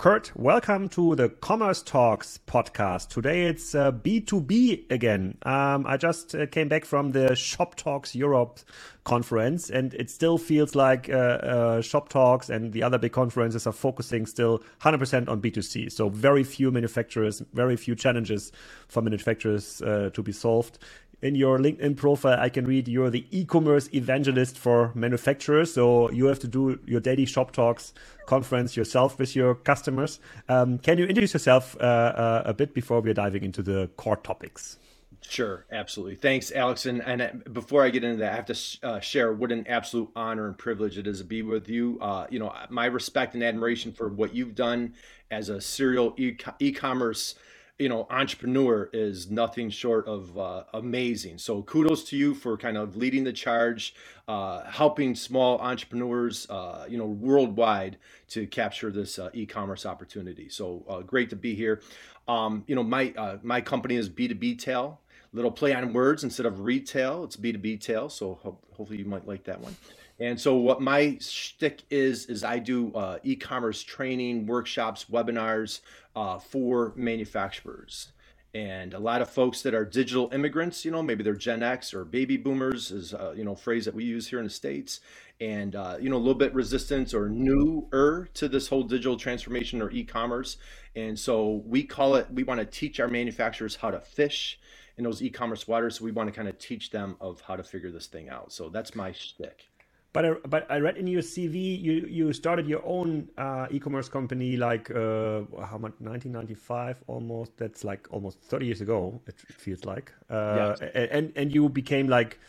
Curt, welcome to the Commerce Talks podcast. Today it's uh, B2B again. Um, I just uh, came back from the Shop Talks Europe conference, and it still feels like uh, uh Shop Talks and the other big conferences are focusing still 100% on B2C. So, very few manufacturers, very few challenges for manufacturers uh, to be solved in your LinkedIn profile, I can read you're the e-commerce evangelist for manufacturers. So you have to do your daily shop talks conference yourself with your customers. Um, can you introduce yourself uh, uh, a bit before we're diving into the core topics? Sure, absolutely. Thanks, Alex. And, and uh, before I get into that, I have to uh, share what an absolute honor and privilege it is to be with you. Uh, you know, my respect and admiration for what you've done as a serial e- commerce you know entrepreneur is nothing short of uh, amazing. So kudos to you for kind of leading the charge uh, helping small entrepreneurs uh, you know worldwide to capture this uh, e-commerce opportunity. So uh, great to be here. Um, you know my uh, my company is B2Btail little play on words instead of retail. It's B2Btail so ho- hopefully you might like that one and so what my shtick is is I do uh, e-commerce training, workshops, webinars uh, for manufacturers. And a lot of folks that are digital immigrants, you know, maybe they're Gen X or baby boomers, is uh, you know phrase that we use here in the states, and uh, you know a little bit resistant or newer to this whole digital transformation or e-commerce. And so we call it. We want to teach our manufacturers how to fish in those e-commerce waters. So we want to kind of teach them of how to figure this thing out. So that's my shtick. But I, but I read in your CV you you started your own uh, e-commerce company like uh, how much 1995 almost? That's like almost 30 years ago it feels like. Uh, and and you became like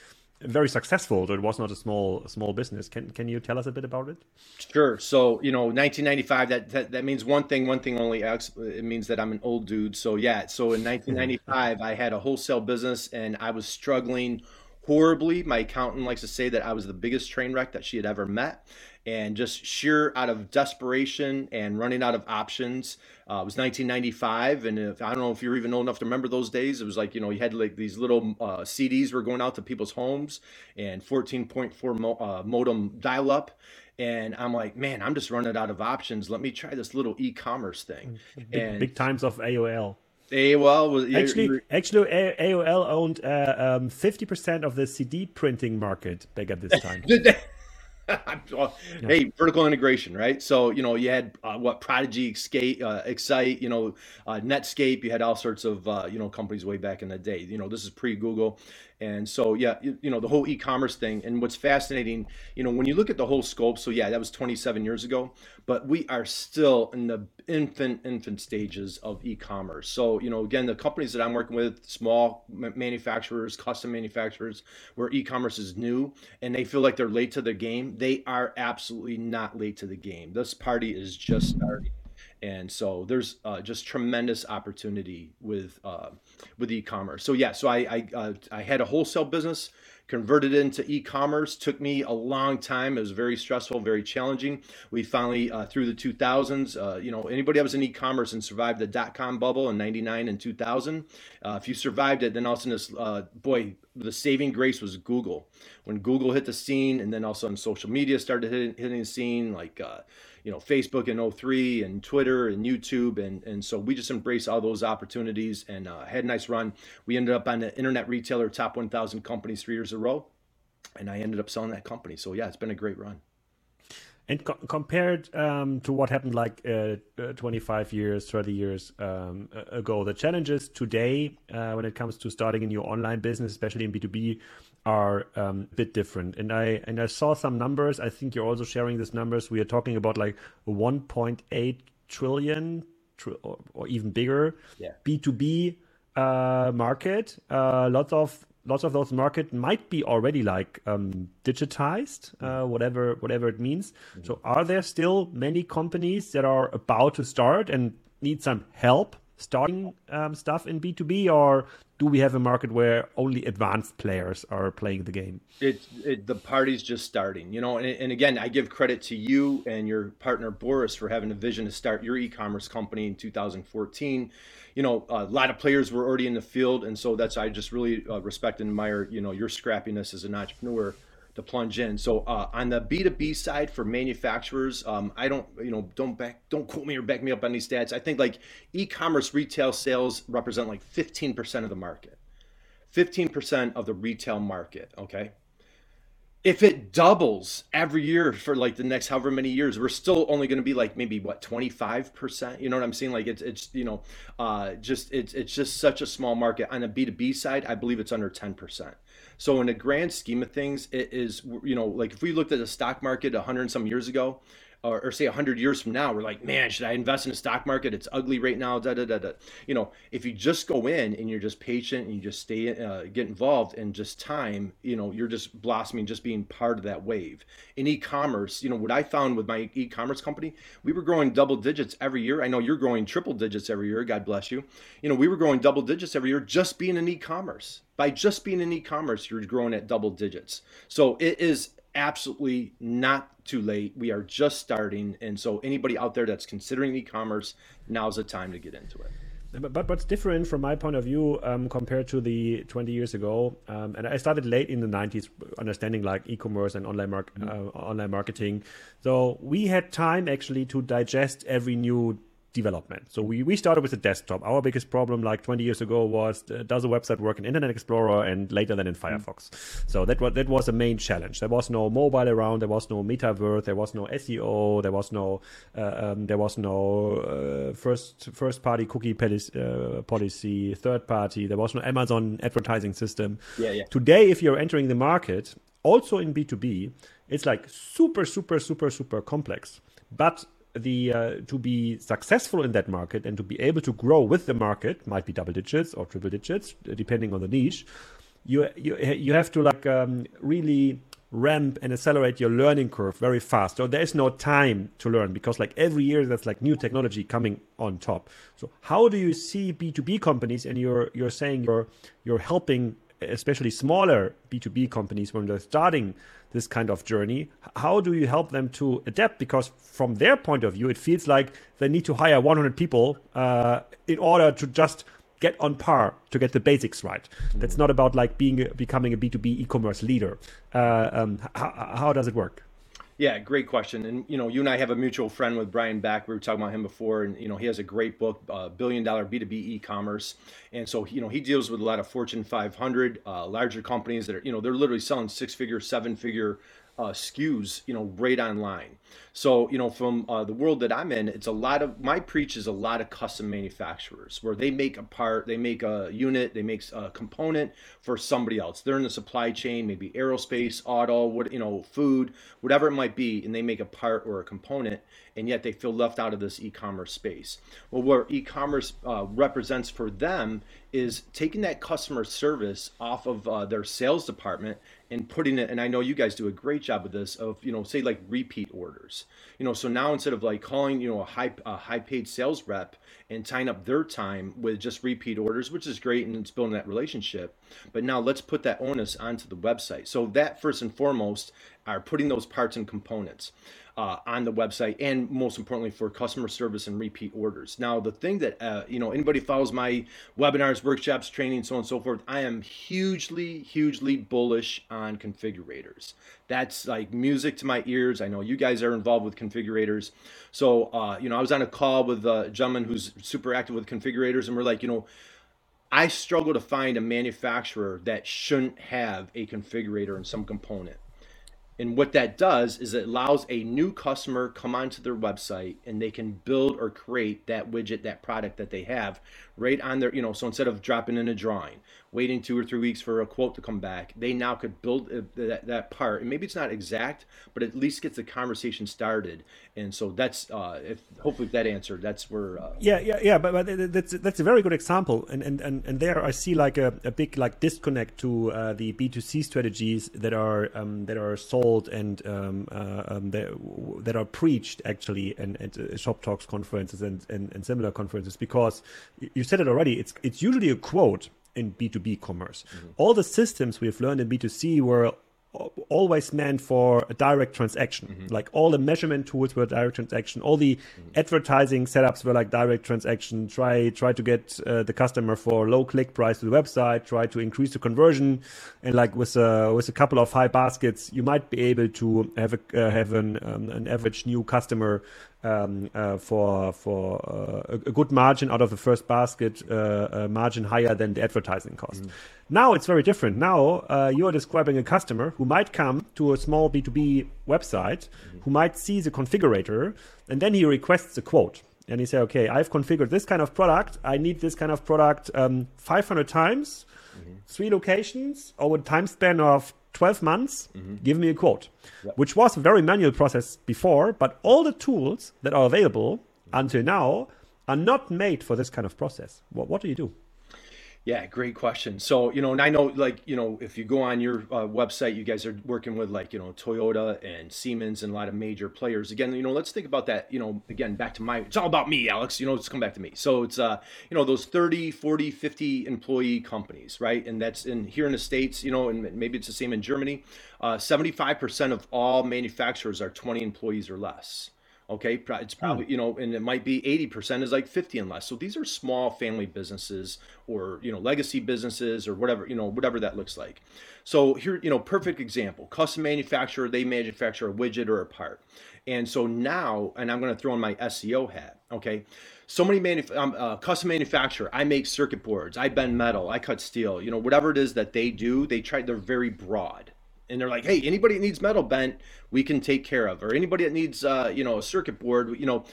very successful so it was not a small small business. Can can you tell us a bit about it? Sure. So you know 1995 that that, that means one thing one thing only it means that i'm an old dude. So yeah. So in 1995 i had a wholesale business and i was struggling horribly. My accountant likes to say that I was the biggest train wreck that she had ever met. And just sheer out of desperation and running out of options. Uh, it was 1995, and if, I don't know if you're even old enough to remember those days. It was like you know you had like these little uh, CDs were going out to people's homes, and 14.4 mo- uh, modem dial-up, and I'm like, man, I'm just running out of options. Let me try this little e-commerce thing. Big, and big times of AOL. AOL was actually you're, actually AOL owned uh, um, 50% of the CD printing market back at this time. hey, vertical integration, right? So you know you had uh, what Prodigy, Escape, uh, Excite, you know, uh, Netscape. You had all sorts of uh, you know companies way back in the day. You know, this is pre Google, and so yeah, you, you, know the whole e-commerce thing. And what's fascinating, you know, when you look at the whole scope. So yeah, that was 27 years ago, but we are still in the infant infant stages of e-commerce. So you know, again, the companies that I'm working with, small manufacturers, custom manufacturers, where e-commerce is new and they feel like they're late to the game they are absolutely not late to the game. This party is just starting. And so there's uh, just tremendous opportunity with uh, with e-commerce. So yeah, so I I, uh, I had a wholesale business converted into e-commerce. Took me a long time. It was very stressful very challenging. We finally uh, through the 2000s uh, you know anybody that was in e-commerce and survived the dot-com bubble in 99 and 2000 uh, if you survived it then all of a sudden boy the saving grace was google. When google hit the scene and then all of a sudden social media started hitting, hitting the scene like you know Facebook in 03 and Twitter and YouTube and and so we just embrace all those opportunities and uh, had a nice run. We ended up on the Internet Retailer Top 1,000 companies three years in a row, and I ended up selling that company. So yeah, it's been a great run. And co- compared um, to what happened like uh, uh 25 years, 30 years um, ago, the challenges today uh, when it comes to starting a new online business, especially in B2B, are um, a bit different. And I and I saw some numbers. I think you're also sharing these numbers. We are talking about like 1.8 trillion tr- or, or, even bigger yeah. B2B uh, market. Uh, lots of lots of those market might be already like um, digitized, uh, mm-hmm. whatever whatever it means. Mm-hmm. So, are there still many companies that are about to start and need some help starting um, stuff in B2B, or do we have a market where only advanced players are playing the game? It, it the party's just starting, you know. And, and, again, I give credit to you and your partner Boris for having a vision to start your e-commerce company in 2014. You know, a lot of players were already in the field, and so that's I just really uh, respect and admire, you know, your scrappiness as an entrepreneur to plunge in. So uh, on the B2B side for manufacturers, um, I don't, you know, don't back, don't quote me or back me up on these stats. I think like e-commerce retail sales represent like 15% of the market, 15% of the retail market. Okay. If it doubles every year for like the next however many years, we're still only going to be like maybe what 25%. You know what I'm saying? Like it's, it's, you know, uh, just, it's, it's just such a small market on the B2B side. I believe it's under 10%. So in the grand scheme of things, it is you know like if we looked at the stock market a 100 some years ago, or, or, say 100 years from now we're like man should i invest in the stock market? It's ugly right now da, da, da, da. you know if you just go in and you're just patient and you just stay uh, get involved and just time you know you're just blossoming just being part of that wave. In e-commerce you know what i found with my e-commerce company we were growing double digits every year. I know you're growing triple digits every year god bless you. You know we were growing double digits every year just being in e-commerce. By just being in e-commerce you're growing at double digits. So it is absolutely not too late. We are just starting. And so, anybody out there that's considering e commerce, now's the time to get into it. But, but what's different from my point of view um, compared to the 20 years ago, um, and I started late in the 90s understanding like e-commerce and online, mar- mm-hmm. uh, online marketing. So we had time actually to digest every new development. So we, we started with the desktop. Our biggest problem like 20 years ago was uh, does a website work in Internet Explorer and later than in Firefox. Mm. So that was that was a main challenge. There was no mobile around, there was no metaverse, there was no SEO, there was no uh, um, there was no uh, first first party cookie policy, uh, policy, third party, there was no Amazon advertising system. Yeah, yeah. Today if you're entering the market, also in B2B, it's like super super super super complex. But the uh, to be successful in that market and to be able to grow with the market might be double digits or triple digits depending on the niche you you you have to like um, really ramp and accelerate your learning curve very fast. So there is no time to learn because like every year there's like new technology coming on top. So how do you see b2b companies and you're you're saying you're you're helping especially smaller b2b companies when they're starting this kind of journey. How do you help them to adapt? Because from their point of view it feels like they need to hire 100 people uh, in order to just get on par to get the basics right. That's not about like being becoming a b2b e-commerce leader. Uh, um, how does it work yeah, great question. And you know, you and I have a mutual friend with Brian Beck. We were talking about him before, and you know, he has a great book, uh, Billion Dollar B2B E-commerce. And so, you know, he deals with a lot of Fortune 500, uh, larger companies that are, you know, they're literally selling six-figure, seven-figure uh, SKUs, you know, right online. So, you know, from uh, the world that I'm in, it's a lot of my preach is a lot of custom manufacturers where they make a part, they make a unit, they make a component for somebody else. They're in the supply chain, maybe aerospace, auto, what you know, food, whatever it might be, and they make a part or a component, and yet they feel left out of this e-commerce space. Well, where e-commerce uh, represents for them is taking that customer service off of uh, their sales department and putting it and i know you guys do a great job of this of you know say like repeat orders. You know so now instead of like calling you know a high a high paid sales rep and tying up their time with just repeat orders which is great and it's building that relationship but now let's put that onus onto the website. So that first and foremost are putting those parts and components uh, on the website and most importantly for customer service and repeat orders. Now, the thing that, uh, you know, anybody follows my webinars, workshops, training, so on and so forth, I am hugely, hugely bullish on configurators. That's like music to my ears. I know you guys are involved with configurators. So, uh, you know, I was on a call with a gentleman who's super active with configurators and we're like, you know, I struggle to find a manufacturer that shouldn't have a configurator in some component. And what that does is it allows a new customer come onto their website and they can build or create that widget, that product that they have right on their, you know, so instead of dropping in a drawing, waiting two or three weeks for a quote to come back, they now could build uh, that, that part. And maybe it's not exact, but at least gets the conversation started. And so that's, uh, if hopefully that answered, that's where. Uh, yeah, yeah, yeah. But, but that's, that's a very good example. And, and, and, and there I see like a, a big like disconnect to uh, the B2C strategies that are, um, that are sold and um, uh, um, that, that are preached actually and at uh, shop talks conferences and, and, and similar conferences because you said it already, it's, it's usually a quote in B2B commerce. Mm-hmm. All the systems we've learned in B2C were always meant for a direct transaction. Mm-hmm. Like all the measurement tools were direct transaction. All the mm-hmm. advertising setups were like direct transaction. Try try to get uh, the customer for low click price to the website. Try to increase the conversion, and like with a with a couple of high baskets, you might be able to have a uh, have an um, an average new customer um, uh, for for uh, a, good margin out of the first basket, uh, margin higher than the advertising cost. Mm. Now it's very different. Now uh, you are describing a customer who might come to a small B2B website, mm-hmm. who might see the configurator, and then he requests a quote. And he say, okay, I've configured this kind of product. I need this kind of product um, 500 times, mm-hmm. three locations, over a time span of 12 months, mm-hmm. give me a quote, yep. which was a very manual process before, but all the tools that are available until now are not made for this kind of process. What, what do you do? Yeah, great question. So, you know, and I know, like, you know, if you go on your uh, website, you guys are working with, like, you know, Toyota and Siemens and a lot of major players. Again, you know, let's think about that, you know, again, back to my, it's all about me, Alex, you know, let's come back to me. So it's, uh, you know, those 30, 40, 50 employee companies, right? And that's in here in the States, you know, and maybe it's the same in Germany. Uh, 75% of all manufacturers are 20 employees or less. Okay, it's probably you know, and it might be eighty percent is like fifty and less. So these are small family businesses or you know legacy businesses or whatever you know whatever that looks like. So here you know perfect example, custom manufacturer they manufacture a widget or a part, and so now and I'm going to throw in my SEO hat. Okay, so many manuf- um, uh, custom manufacturer. I make circuit boards. I bend metal. I cut steel. You know whatever it is that they do, they try. They're very broad and they're like, hey, anybody that needs metal bent, we can take care of, or anybody that needs, uh, you know, a circuit board, you know.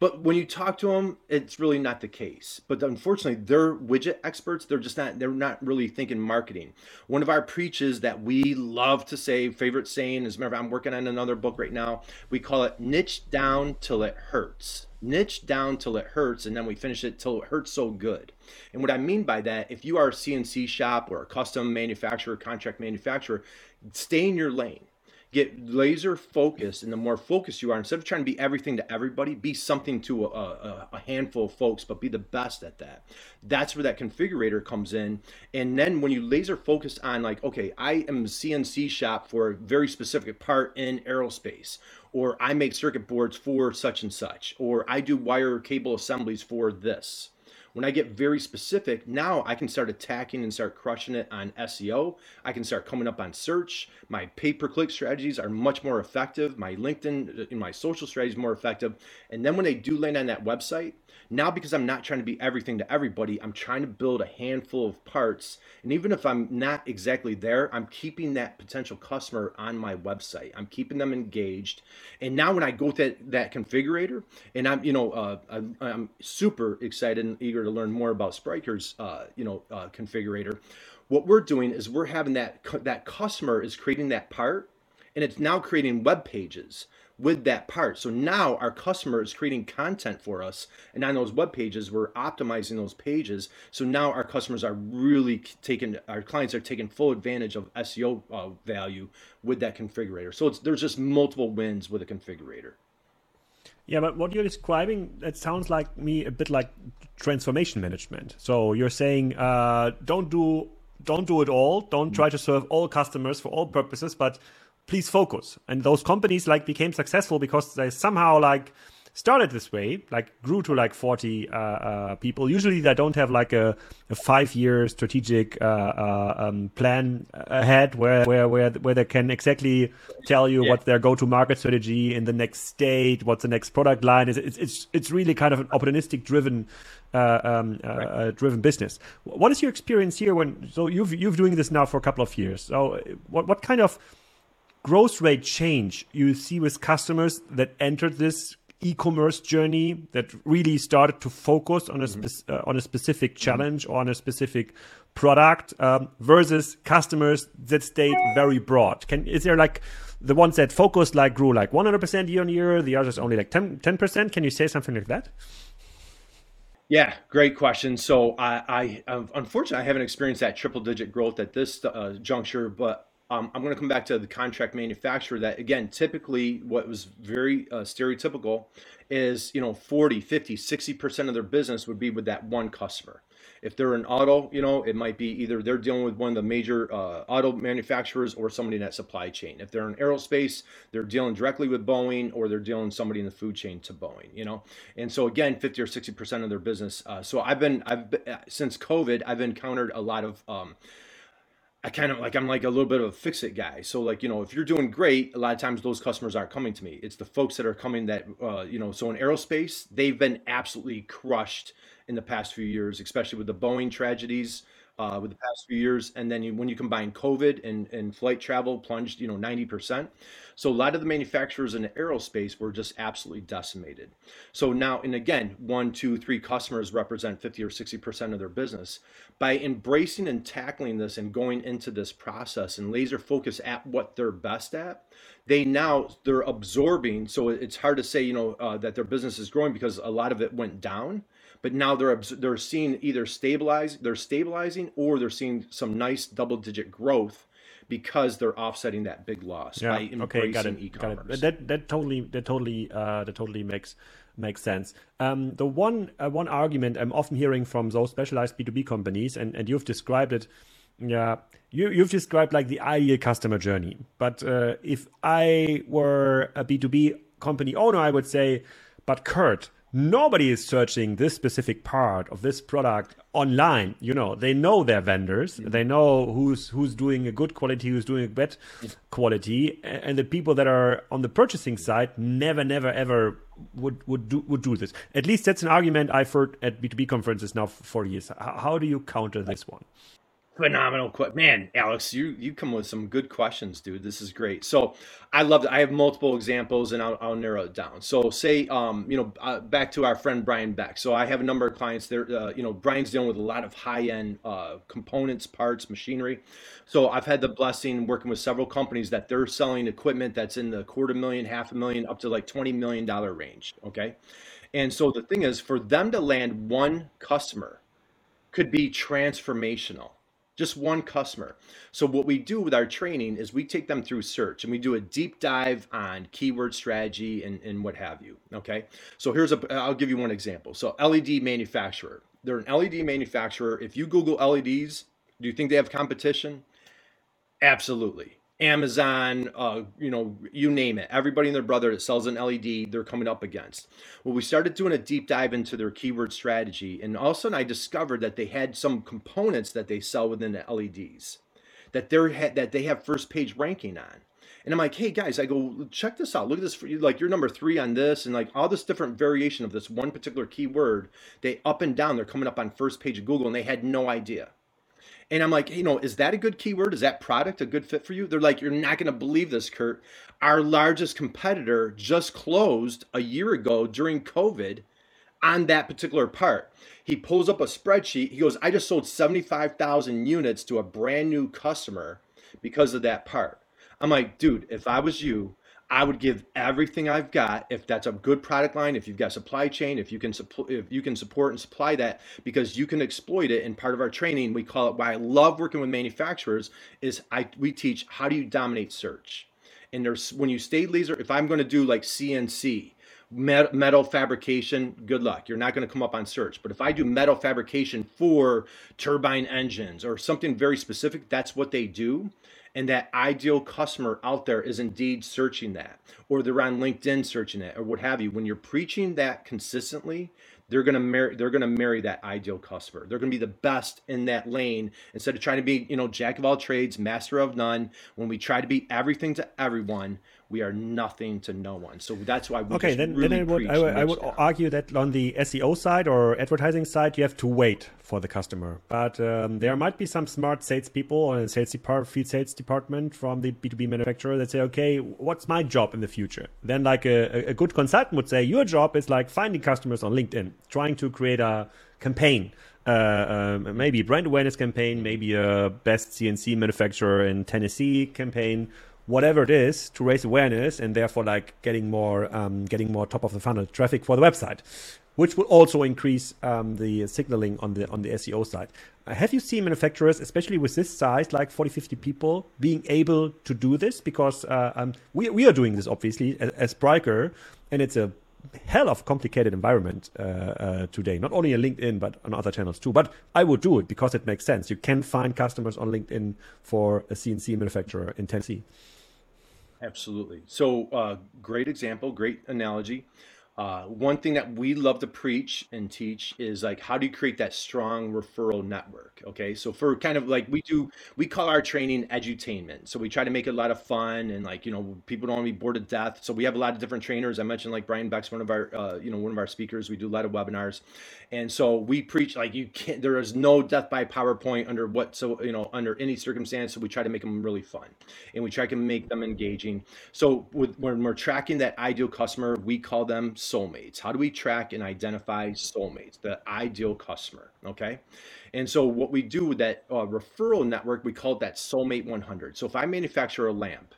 But when you talk to them, it's really not the case. But unfortunately, they're widget experts. They're just not. They're not really thinking marketing. One of our preaches that we love to say, favorite saying is, remember, I'm working on another book right now. We call it niche down till it hurts. Niche down till it hurts, and then we finish it till it hurts so good. And what I mean by that, if you are a CNC shop or a custom manufacturer, contract manufacturer, stay in your lane. Get laser focused and the more focused you are instead of trying to be everything to everybody be something to a, a, a, handful of folks but be the best at that. That's where that configurator comes in. And then when you laser focus on like okay i am a cnc shop for a very specific part in aerospace or i make circuit boards for such and such or i do wire cable assemblies for this when I get very specific, now I can start attacking and start crushing it on SEO. I can start coming up on search. My pay per click strategies are much more effective. My LinkedIn and my social strategies more effective. And then when they do land on that website, now, because I'm not trying to be everything to everybody, I'm trying to build a handful of parts. And even if I'm not exactly there, I'm keeping that potential customer on my website. I'm keeping them engaged. And now, when I go with that, that configurator, and I'm, you know, uh, I'm, I'm, super excited and eager to learn more about Spryker's, uh, you know, uh, configurator. What we're doing is we're having that that customer is creating that part, and it's now creating web pages with that part. So now our customer is creating content for us, and on those web pages, we're optimizing those pages. So now our customers are really taking, our clients are taking full advantage of SEO uh, value with that configurator. So there's just multiple wins with a configurator. Yeah, but what you're describing, it sounds like me a bit like transformation management. So you're saying, uh, don't do don't do it all. Don't try to serve all customers for all purposes, but please focus. And those companies like became successful because they somehow like started this way, like grew to like 40 uh, uh, people. Usually they don't have like a, a five year strategic uh, uh um, plan ahead where, where, where, where they can exactly tell you yeah. what their go to market strategy in the next state, what's the next product line is. It's, it's, it's really kind of an opportunistic driven. Uh, um, uh, right. driven business. What is your experience here? When so you've you've doing this now for a couple of years. So what what kind of growth rate change you see with customers that entered this e-commerce journey that really started to focus on a mm-hmm. spe- uh, on a specific mm-hmm. challenge or on a specific product um, versus customers that stayed very broad can is there like the ones that focused like grew like 100% year on year the others only like 10 percent can you say something like that yeah, great question. So I, I unfortunately I haven't experienced that triple digit growth at this uh, juncture, but um, I'm going to come back to the contract manufacturer that again typically what was very uh, stereotypical is you know 40 50 60% of their business would be with that one customer If they're an auto, you know, it might be either they're dealing with one of the major uh, auto manufacturers or somebody in that supply chain. If they're in aerospace, they're dealing directly with Boeing or they're dealing somebody in the food chain to Boeing, you know. And so again, 50 or 60 percent of their business. Uh, so I've been, I've been, uh, since COVID, I've encountered a lot of um, I kind of like I'm like a little bit of a fix it guy. So like you know if you're doing great, a lot of times those customers aren't coming to me. It's the folks that are coming that uh, you know. So in aerospace, they've been absolutely crushed in the past few years, especially with the Boeing tragedies uh, with the past few years. And then you, when you combine COVID and, and flight travel plunged, you know, 90%. So a lot of the manufacturers in aerospace were just absolutely decimated. So now, and again, one, two, three customers represent 50 or 60% of their business. By embracing and tackling this and going into this process and laser focus at what they're best at, they now they're absorbing. So it's hard to say, you know, uh, that their business is growing because a lot of it went down but now they're they're seeing either stabilize, they're stabilizing, or they're seeing some nice double digit growth because they're offsetting that big loss yeah. by embracing okay, got it, e-commerce. Got it. That that totally that totally uh, that totally makes makes sense. Um, the one uh, one argument I'm often hearing from those specialized B2B companies, and, and you've described it, yeah, you you've described like the ideal customer journey. But uh, if I were a B2B company owner, I would say, but Curt, nobody is searching this specific part of this product online. You know they know their vendors. They know who's who's doing a good quality who's doing a bad quality. And the people that are on the purchasing side never never ever would would do would do this. At least that's an argument i've heard at b2b conferences now for years. How, how do you counter this one Phenomenal, man, Alex, you you come with some good questions, dude. This is great. So I love it. I have multiple examples, and I'll, I'll narrow it down. So say, um, you know, uh, back to our friend Brian Beck. So I have a number of clients there. Uh, you know, Brian's dealing with a lot of high end uh, components, parts, machinery. So I've had the blessing working with several companies that they're selling equipment that's in the quarter million, half a million, up to like twenty million dollar range. Okay, and so the thing is, for them to land one customer could be transformational just one customer. So what we do with our training is we take them through search and we do a deep dive on keyword strategy and, and what have you. Okay. So here's a, I'll give you one example. So LED manufacturer, they're an LED manufacturer. If you Google LEDs, do you think they have competition? Absolutely. Amazon, uh, you know, you name it. Everybody and their brother that sells an LED, they're coming up against. Well, we started doing a deep dive into their keyword strategy, and all of a sudden I discovered that they had some components that they sell within the LEDs that they're that they have first page ranking on. And I'm like, hey guys, I go check this out. Look at this. Like you're number three on this, and like all this different variation of this one particular keyword. They up and down. They're coming up on first page of Google, and they had no idea. And I'm like, you know, is that a good keyword? Is that product a good fit for you? They're like, you're not going to believe this, Curt. Our largest competitor just closed a year ago during COVID on that particular part. He pulls up a spreadsheet. He goes, I just sold 75,000 units to a brand new customer because of that part. I'm like, dude, if I was you, I would give everything I've got if that's a good product line, if you've got supply chain, if you can support if you can support and supply that because you can exploit it and part of our training we call it why I love working with manufacturers is I we teach how do you dominate search. And there's when you stay laser if I'm going to do like CNC metal fabrication, good luck. You're not going to come up on search. But if I do metal fabrication for turbine engines or something very specific, that's what they do and that ideal customer out there is indeed searching that or they're on linkedin searching it or what have you when you're preaching that consistently they're going to marry they're to marry that ideal customer they're going to be the best in that lane instead of trying to be you know jack of all trades master of none when we try to be everything to everyone we are nothing to no one. So that's why we okay. Then, really then I would, I would, I would argue that on the SEO side or advertising side, you have to wait for the customer. But um, there might be some smart salespeople or a sales department, field sales department from the B two B manufacturer that say, okay, what's my job in the future? Then, like a, a good consultant would say, your job is like finding customers on LinkedIn, trying to create a campaign uh, um, maybe brand awareness campaign, maybe a best CNC manufacturer in Tennessee campaign, whatever it is to raise awareness and therefore like getting more um, getting more top of the funnel traffic for the website which will also increase um, the signaling on the on the SEO side. Uh, have you seen manufacturers, especially with this size, like 40, 50 people, being able to do this? Because uh, um, we, we are doing this obviously as, as and it's a hell of complicated environment uh, uh, today, not only on LinkedIn, but on other channels too. But I would do it because it makes sense. You can find customers on LinkedIn for a CNC manufacturer in Tennessee. Absolutely. So, uh, great example, great analogy. Uh, one thing that we love to preach and teach is like how do you create that strong referral network okay? So for kind of like we do we call our training edutainment. So we try to make it a lot of fun and like you know people don't want to be bored to death. So we have a lot of different trainers. I mentioned like brian beck's one of our uh, you know one of our speakers. We do a lot of webinars and so we preach like you can't there is no death by powerpoint under what so you know under any circumstance so we try to make them really fun and we try to make them engaging so with, when we're tracking that ideal customer we call them soulmates. How do we track and identify soulmates, the ideal customer? Okay. And so what we do with that uh, referral network, we call it that soulmate 100. So if I manufacture a lamp,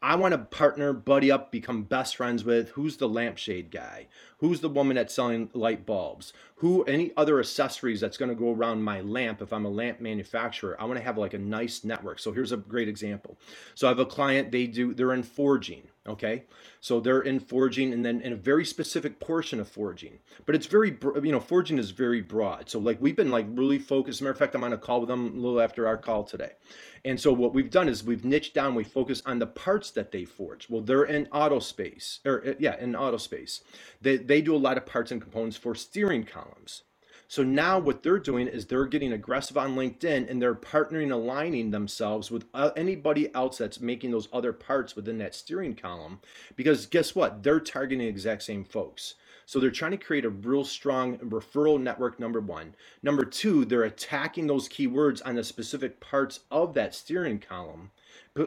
I want to partner, buddy up, become best friends with who's the lampshade guy, who's the woman that's selling light bulbs, who any other accessories that's going to go around my lamp if I'm a lamp manufacturer. I want to have like a nice network. So here's a great example. So I have a client, they do they're in forging, okay? So they're in forging and then in a very specific portion of forging. But it's very you know, forging is very broad. So like we've been like really focused. matter of fact, I'm on a call with them a little after our call today. And so what we've done is we've niched down, we focus on the parts that they forge. Well, they're in auto space, or uh, yeah, in auto space. They, they do a lot of parts and components for steering columns. So now what they're doing is they're getting aggressive on LinkedIn and they're partnering, aligning themselves with uh, anybody else that's making those other parts within that steering column. Because guess what? They're targeting the exact same folks. So they're trying to create a real strong referral network, number one. Number two, they're attacking those keywords on the specific parts of that steering column.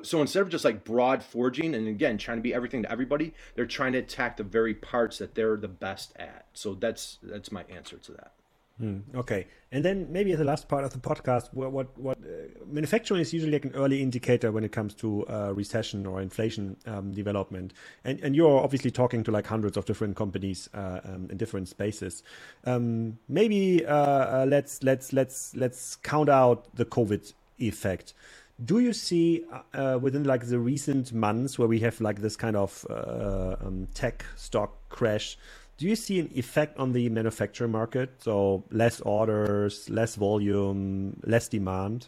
So instead of just like broad forging and again trying to be everything to everybody, they're trying to attack the very parts that they're the best at. So that's that's my answer to that. Hmm, okay, and then maybe the last part of the podcast, what what, what uh, manufacturing is usually like an early indicator when it comes to uh, recession or inflation um, development, and and you're obviously talking to like hundreds of different companies uh, um, in different spaces. Um, maybe uh, uh, let's let's let's let's count out the COVID effect. Do you see uh, within like the recent months where we have like this kind of um, tech stock crash? do you see an effect on the manufacturing market? So less orders, less volume, less demand?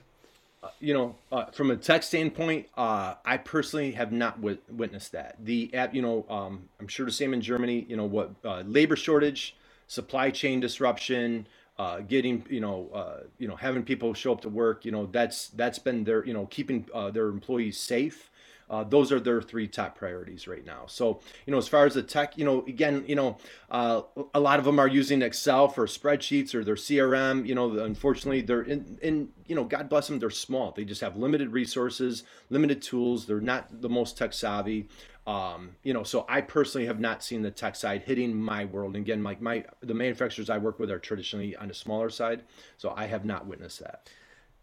Uh, you know, uh, from a tech standpoint, uh, I personally have not w- witnessed that. The app, you know, um, I'm sure the same in Germany. You know, what uh, labor shortage, supply chain disruption, uh, getting, you know, uh, you know, having people show up to work. You know, that's that's been their, you know, keeping their employees safe. Uh, those are their three top priorities right now. So, you know, as far as the tech, you know, again, you know, uh, a lot of them are using Excel for spreadsheets or their CRM. You know, unfortunately, they're in, in, you know, God bless them, they're small. They just have limited resources, limited tools. They're not the most tech savvy. Um, you know, so I personally have not seen the tech side hitting my world. And again, like my the manufacturers I work with are traditionally on the smaller side, so I have not witnessed that.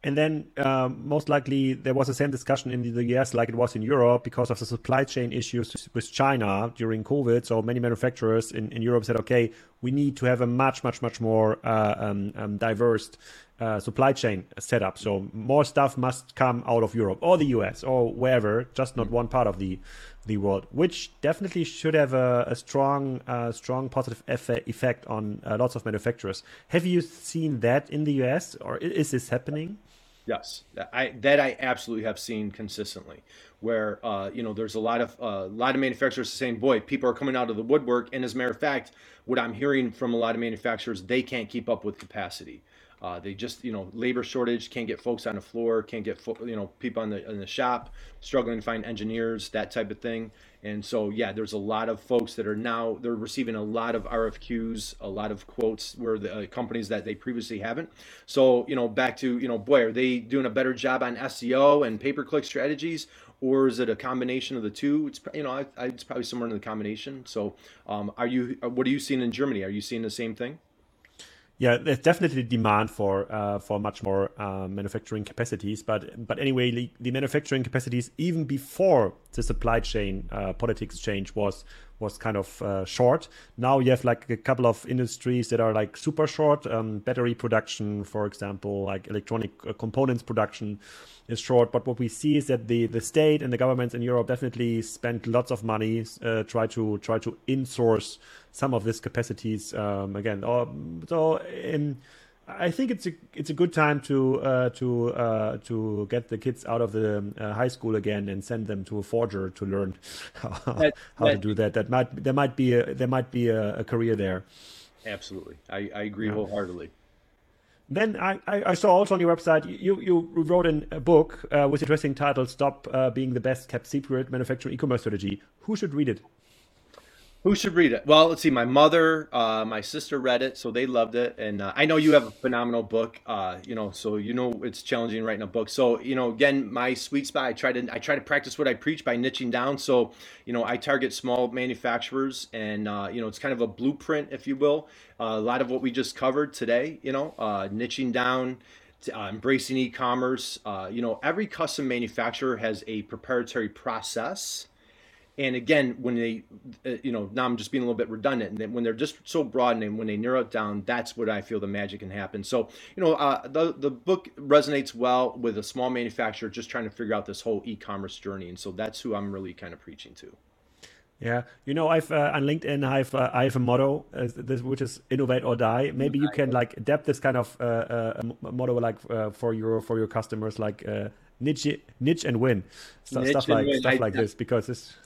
And then um, most likely there was the same discussion in the US like it was in Europe because of the supply chain issues with China during COVID. So many manufacturers in, in Europe said, okay, we need to have a much, much, much more uh, um, um, diverse uh, supply chain setup. So more stuff must come out of Europe or the US or wherever, just not one part of the the world, which definitely should have a, a strong, uh, strong positive effect on uh, lots of manufacturers. Have you seen that in the US, or is this happening? Yes, I that I absolutely have seen consistently. Where uh, you know there's a lot of a uh, lot of manufacturers saying, "Boy, people are coming out of the woodwork." And as a matter of fact, what I'm hearing from a lot of manufacturers, they can't keep up with capacity. Uh, they just, you know, labor shortage, can't get folks on the floor, can't get, fo- you know, people in the in the shop, struggling to find engineers, that type of thing. And so, yeah, there's a lot of folks that are now they're receiving a lot of RFQs, a lot of quotes where the uh, companies that they previously haven't. So, you know, back to, you know, boy, are they doing a better job on SEO and pay per click strategies, or is it a combination of the two? It's you know, I, I, it's probably somewhere in the combination. So, um, are you? What are you seeing in Germany? Are you seeing the same thing? Yeah, there's definitely demand for uh, for much more uh, manufacturing capacities. But but anyway, the, the, manufacturing capacities even before the supply chain uh, politics change was was kind of uh, short. Now you have like a couple of industries that are like super short. Um, battery production, for example, like electronic uh, components production is short. But what we see is that the the state and the governments in Europe definitely spend lots of money uh, try to try to insource some of these capacities um, again. Or, so in I think it's a it's a good time to uh, to uh, to get the kids out of the uh, high school again and send them to a forger to learn how, that, how that, to do that. That might there might be a, there might be a, a career there. Absolutely, I, I agree yeah. wholeheartedly. Then I, I, saw also on your website you, you wrote in a book uh, with interesting title "Stop uh, Being the Best Kept Secret: Manufacturing E-commerce Strategy." Who should read it? Who should read it? Well, let's see. My mother, uh, my sister read it, so they loved it, and uh, I know you have a phenomenal book. Uh, you know, so you know it's challenging writing a book. So you know, again, my sweet spot. I try to I try to practice what I preach by niching down. So you know, I target small manufacturers, and uh, you know, it's kind of a blueprint, if you will. Uh, a lot of what we just covered today. You know, uh, niching down. embracing e-commerce, you know, every custom manufacturer has a proprietary process and again, when they, uh, you know, now I'm just being a little bit redundant. And then when they're just so broad and when they narrow it down, that's what I feel the magic can happen. So, you know, uh, the the book resonates well with a small manufacturer just trying to figure out this whole e-commerce journey, and so that's who I'm really kind of preaching to. Yeah, you know, I've uh, on LinkedIn, I've uh, I have a motto, uh, this, which is innovate or die. Maybe you can like adapt this kind of uh, uh, motto like uh, for your for your customers, like niche niche and win, stuff, niche stuff like win. stuff I, like this, because this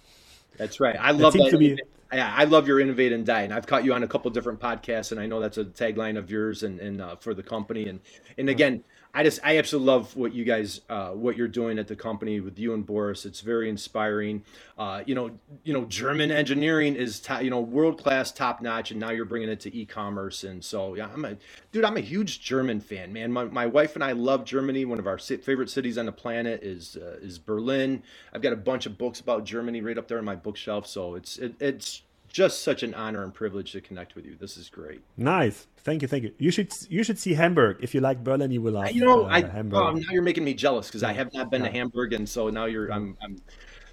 that's right. I love that. Be... Yeah, I love your innovate and die, and I've caught you on a couple different podcasts, and I know that's a tagline of yours and, and uh, for the company. And and again, I just I absolutely love what you guys uh, what you're doing at the company with you and Boris. It's very inspiring. Uh, you know, you know, German engineering is you know world class, top notch, and now you're bringing it to e-commerce. And so yeah, I'm a dude. I'm a huge German fan, man. My, my wife and I love Germany. One of our favorite cities on the planet is uh, is Berlin. I've got a bunch of books about Germany right up there on my bookshelf. So it's it, it's just such an honor and privilege to connect with you. This is great. Nice. Thank you. Thank you. You should you should see Hamburg. If you like Berlin, you will like You know, uh, I Hamburg. Oh, now you're making me jealous because I have not been to Hamburg, and so now you're I'm, I'm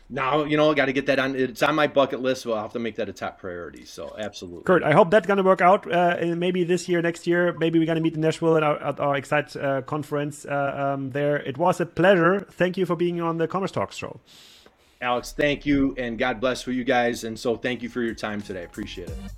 now you know got to get that on. It's on my bucket list. So I'll have to make that a top priority. So absolutely, Curt. I hope that's gonna work out. Uh, maybe this year, next year, maybe we're gonna meet in Nashville at our, at our Excite uh, conference uh, um, there. It was a pleasure. Thank you for being on the Commerce Talk show. Alex, thank you, and God bless for you guys. And so, thank you for your time today. Appreciate it.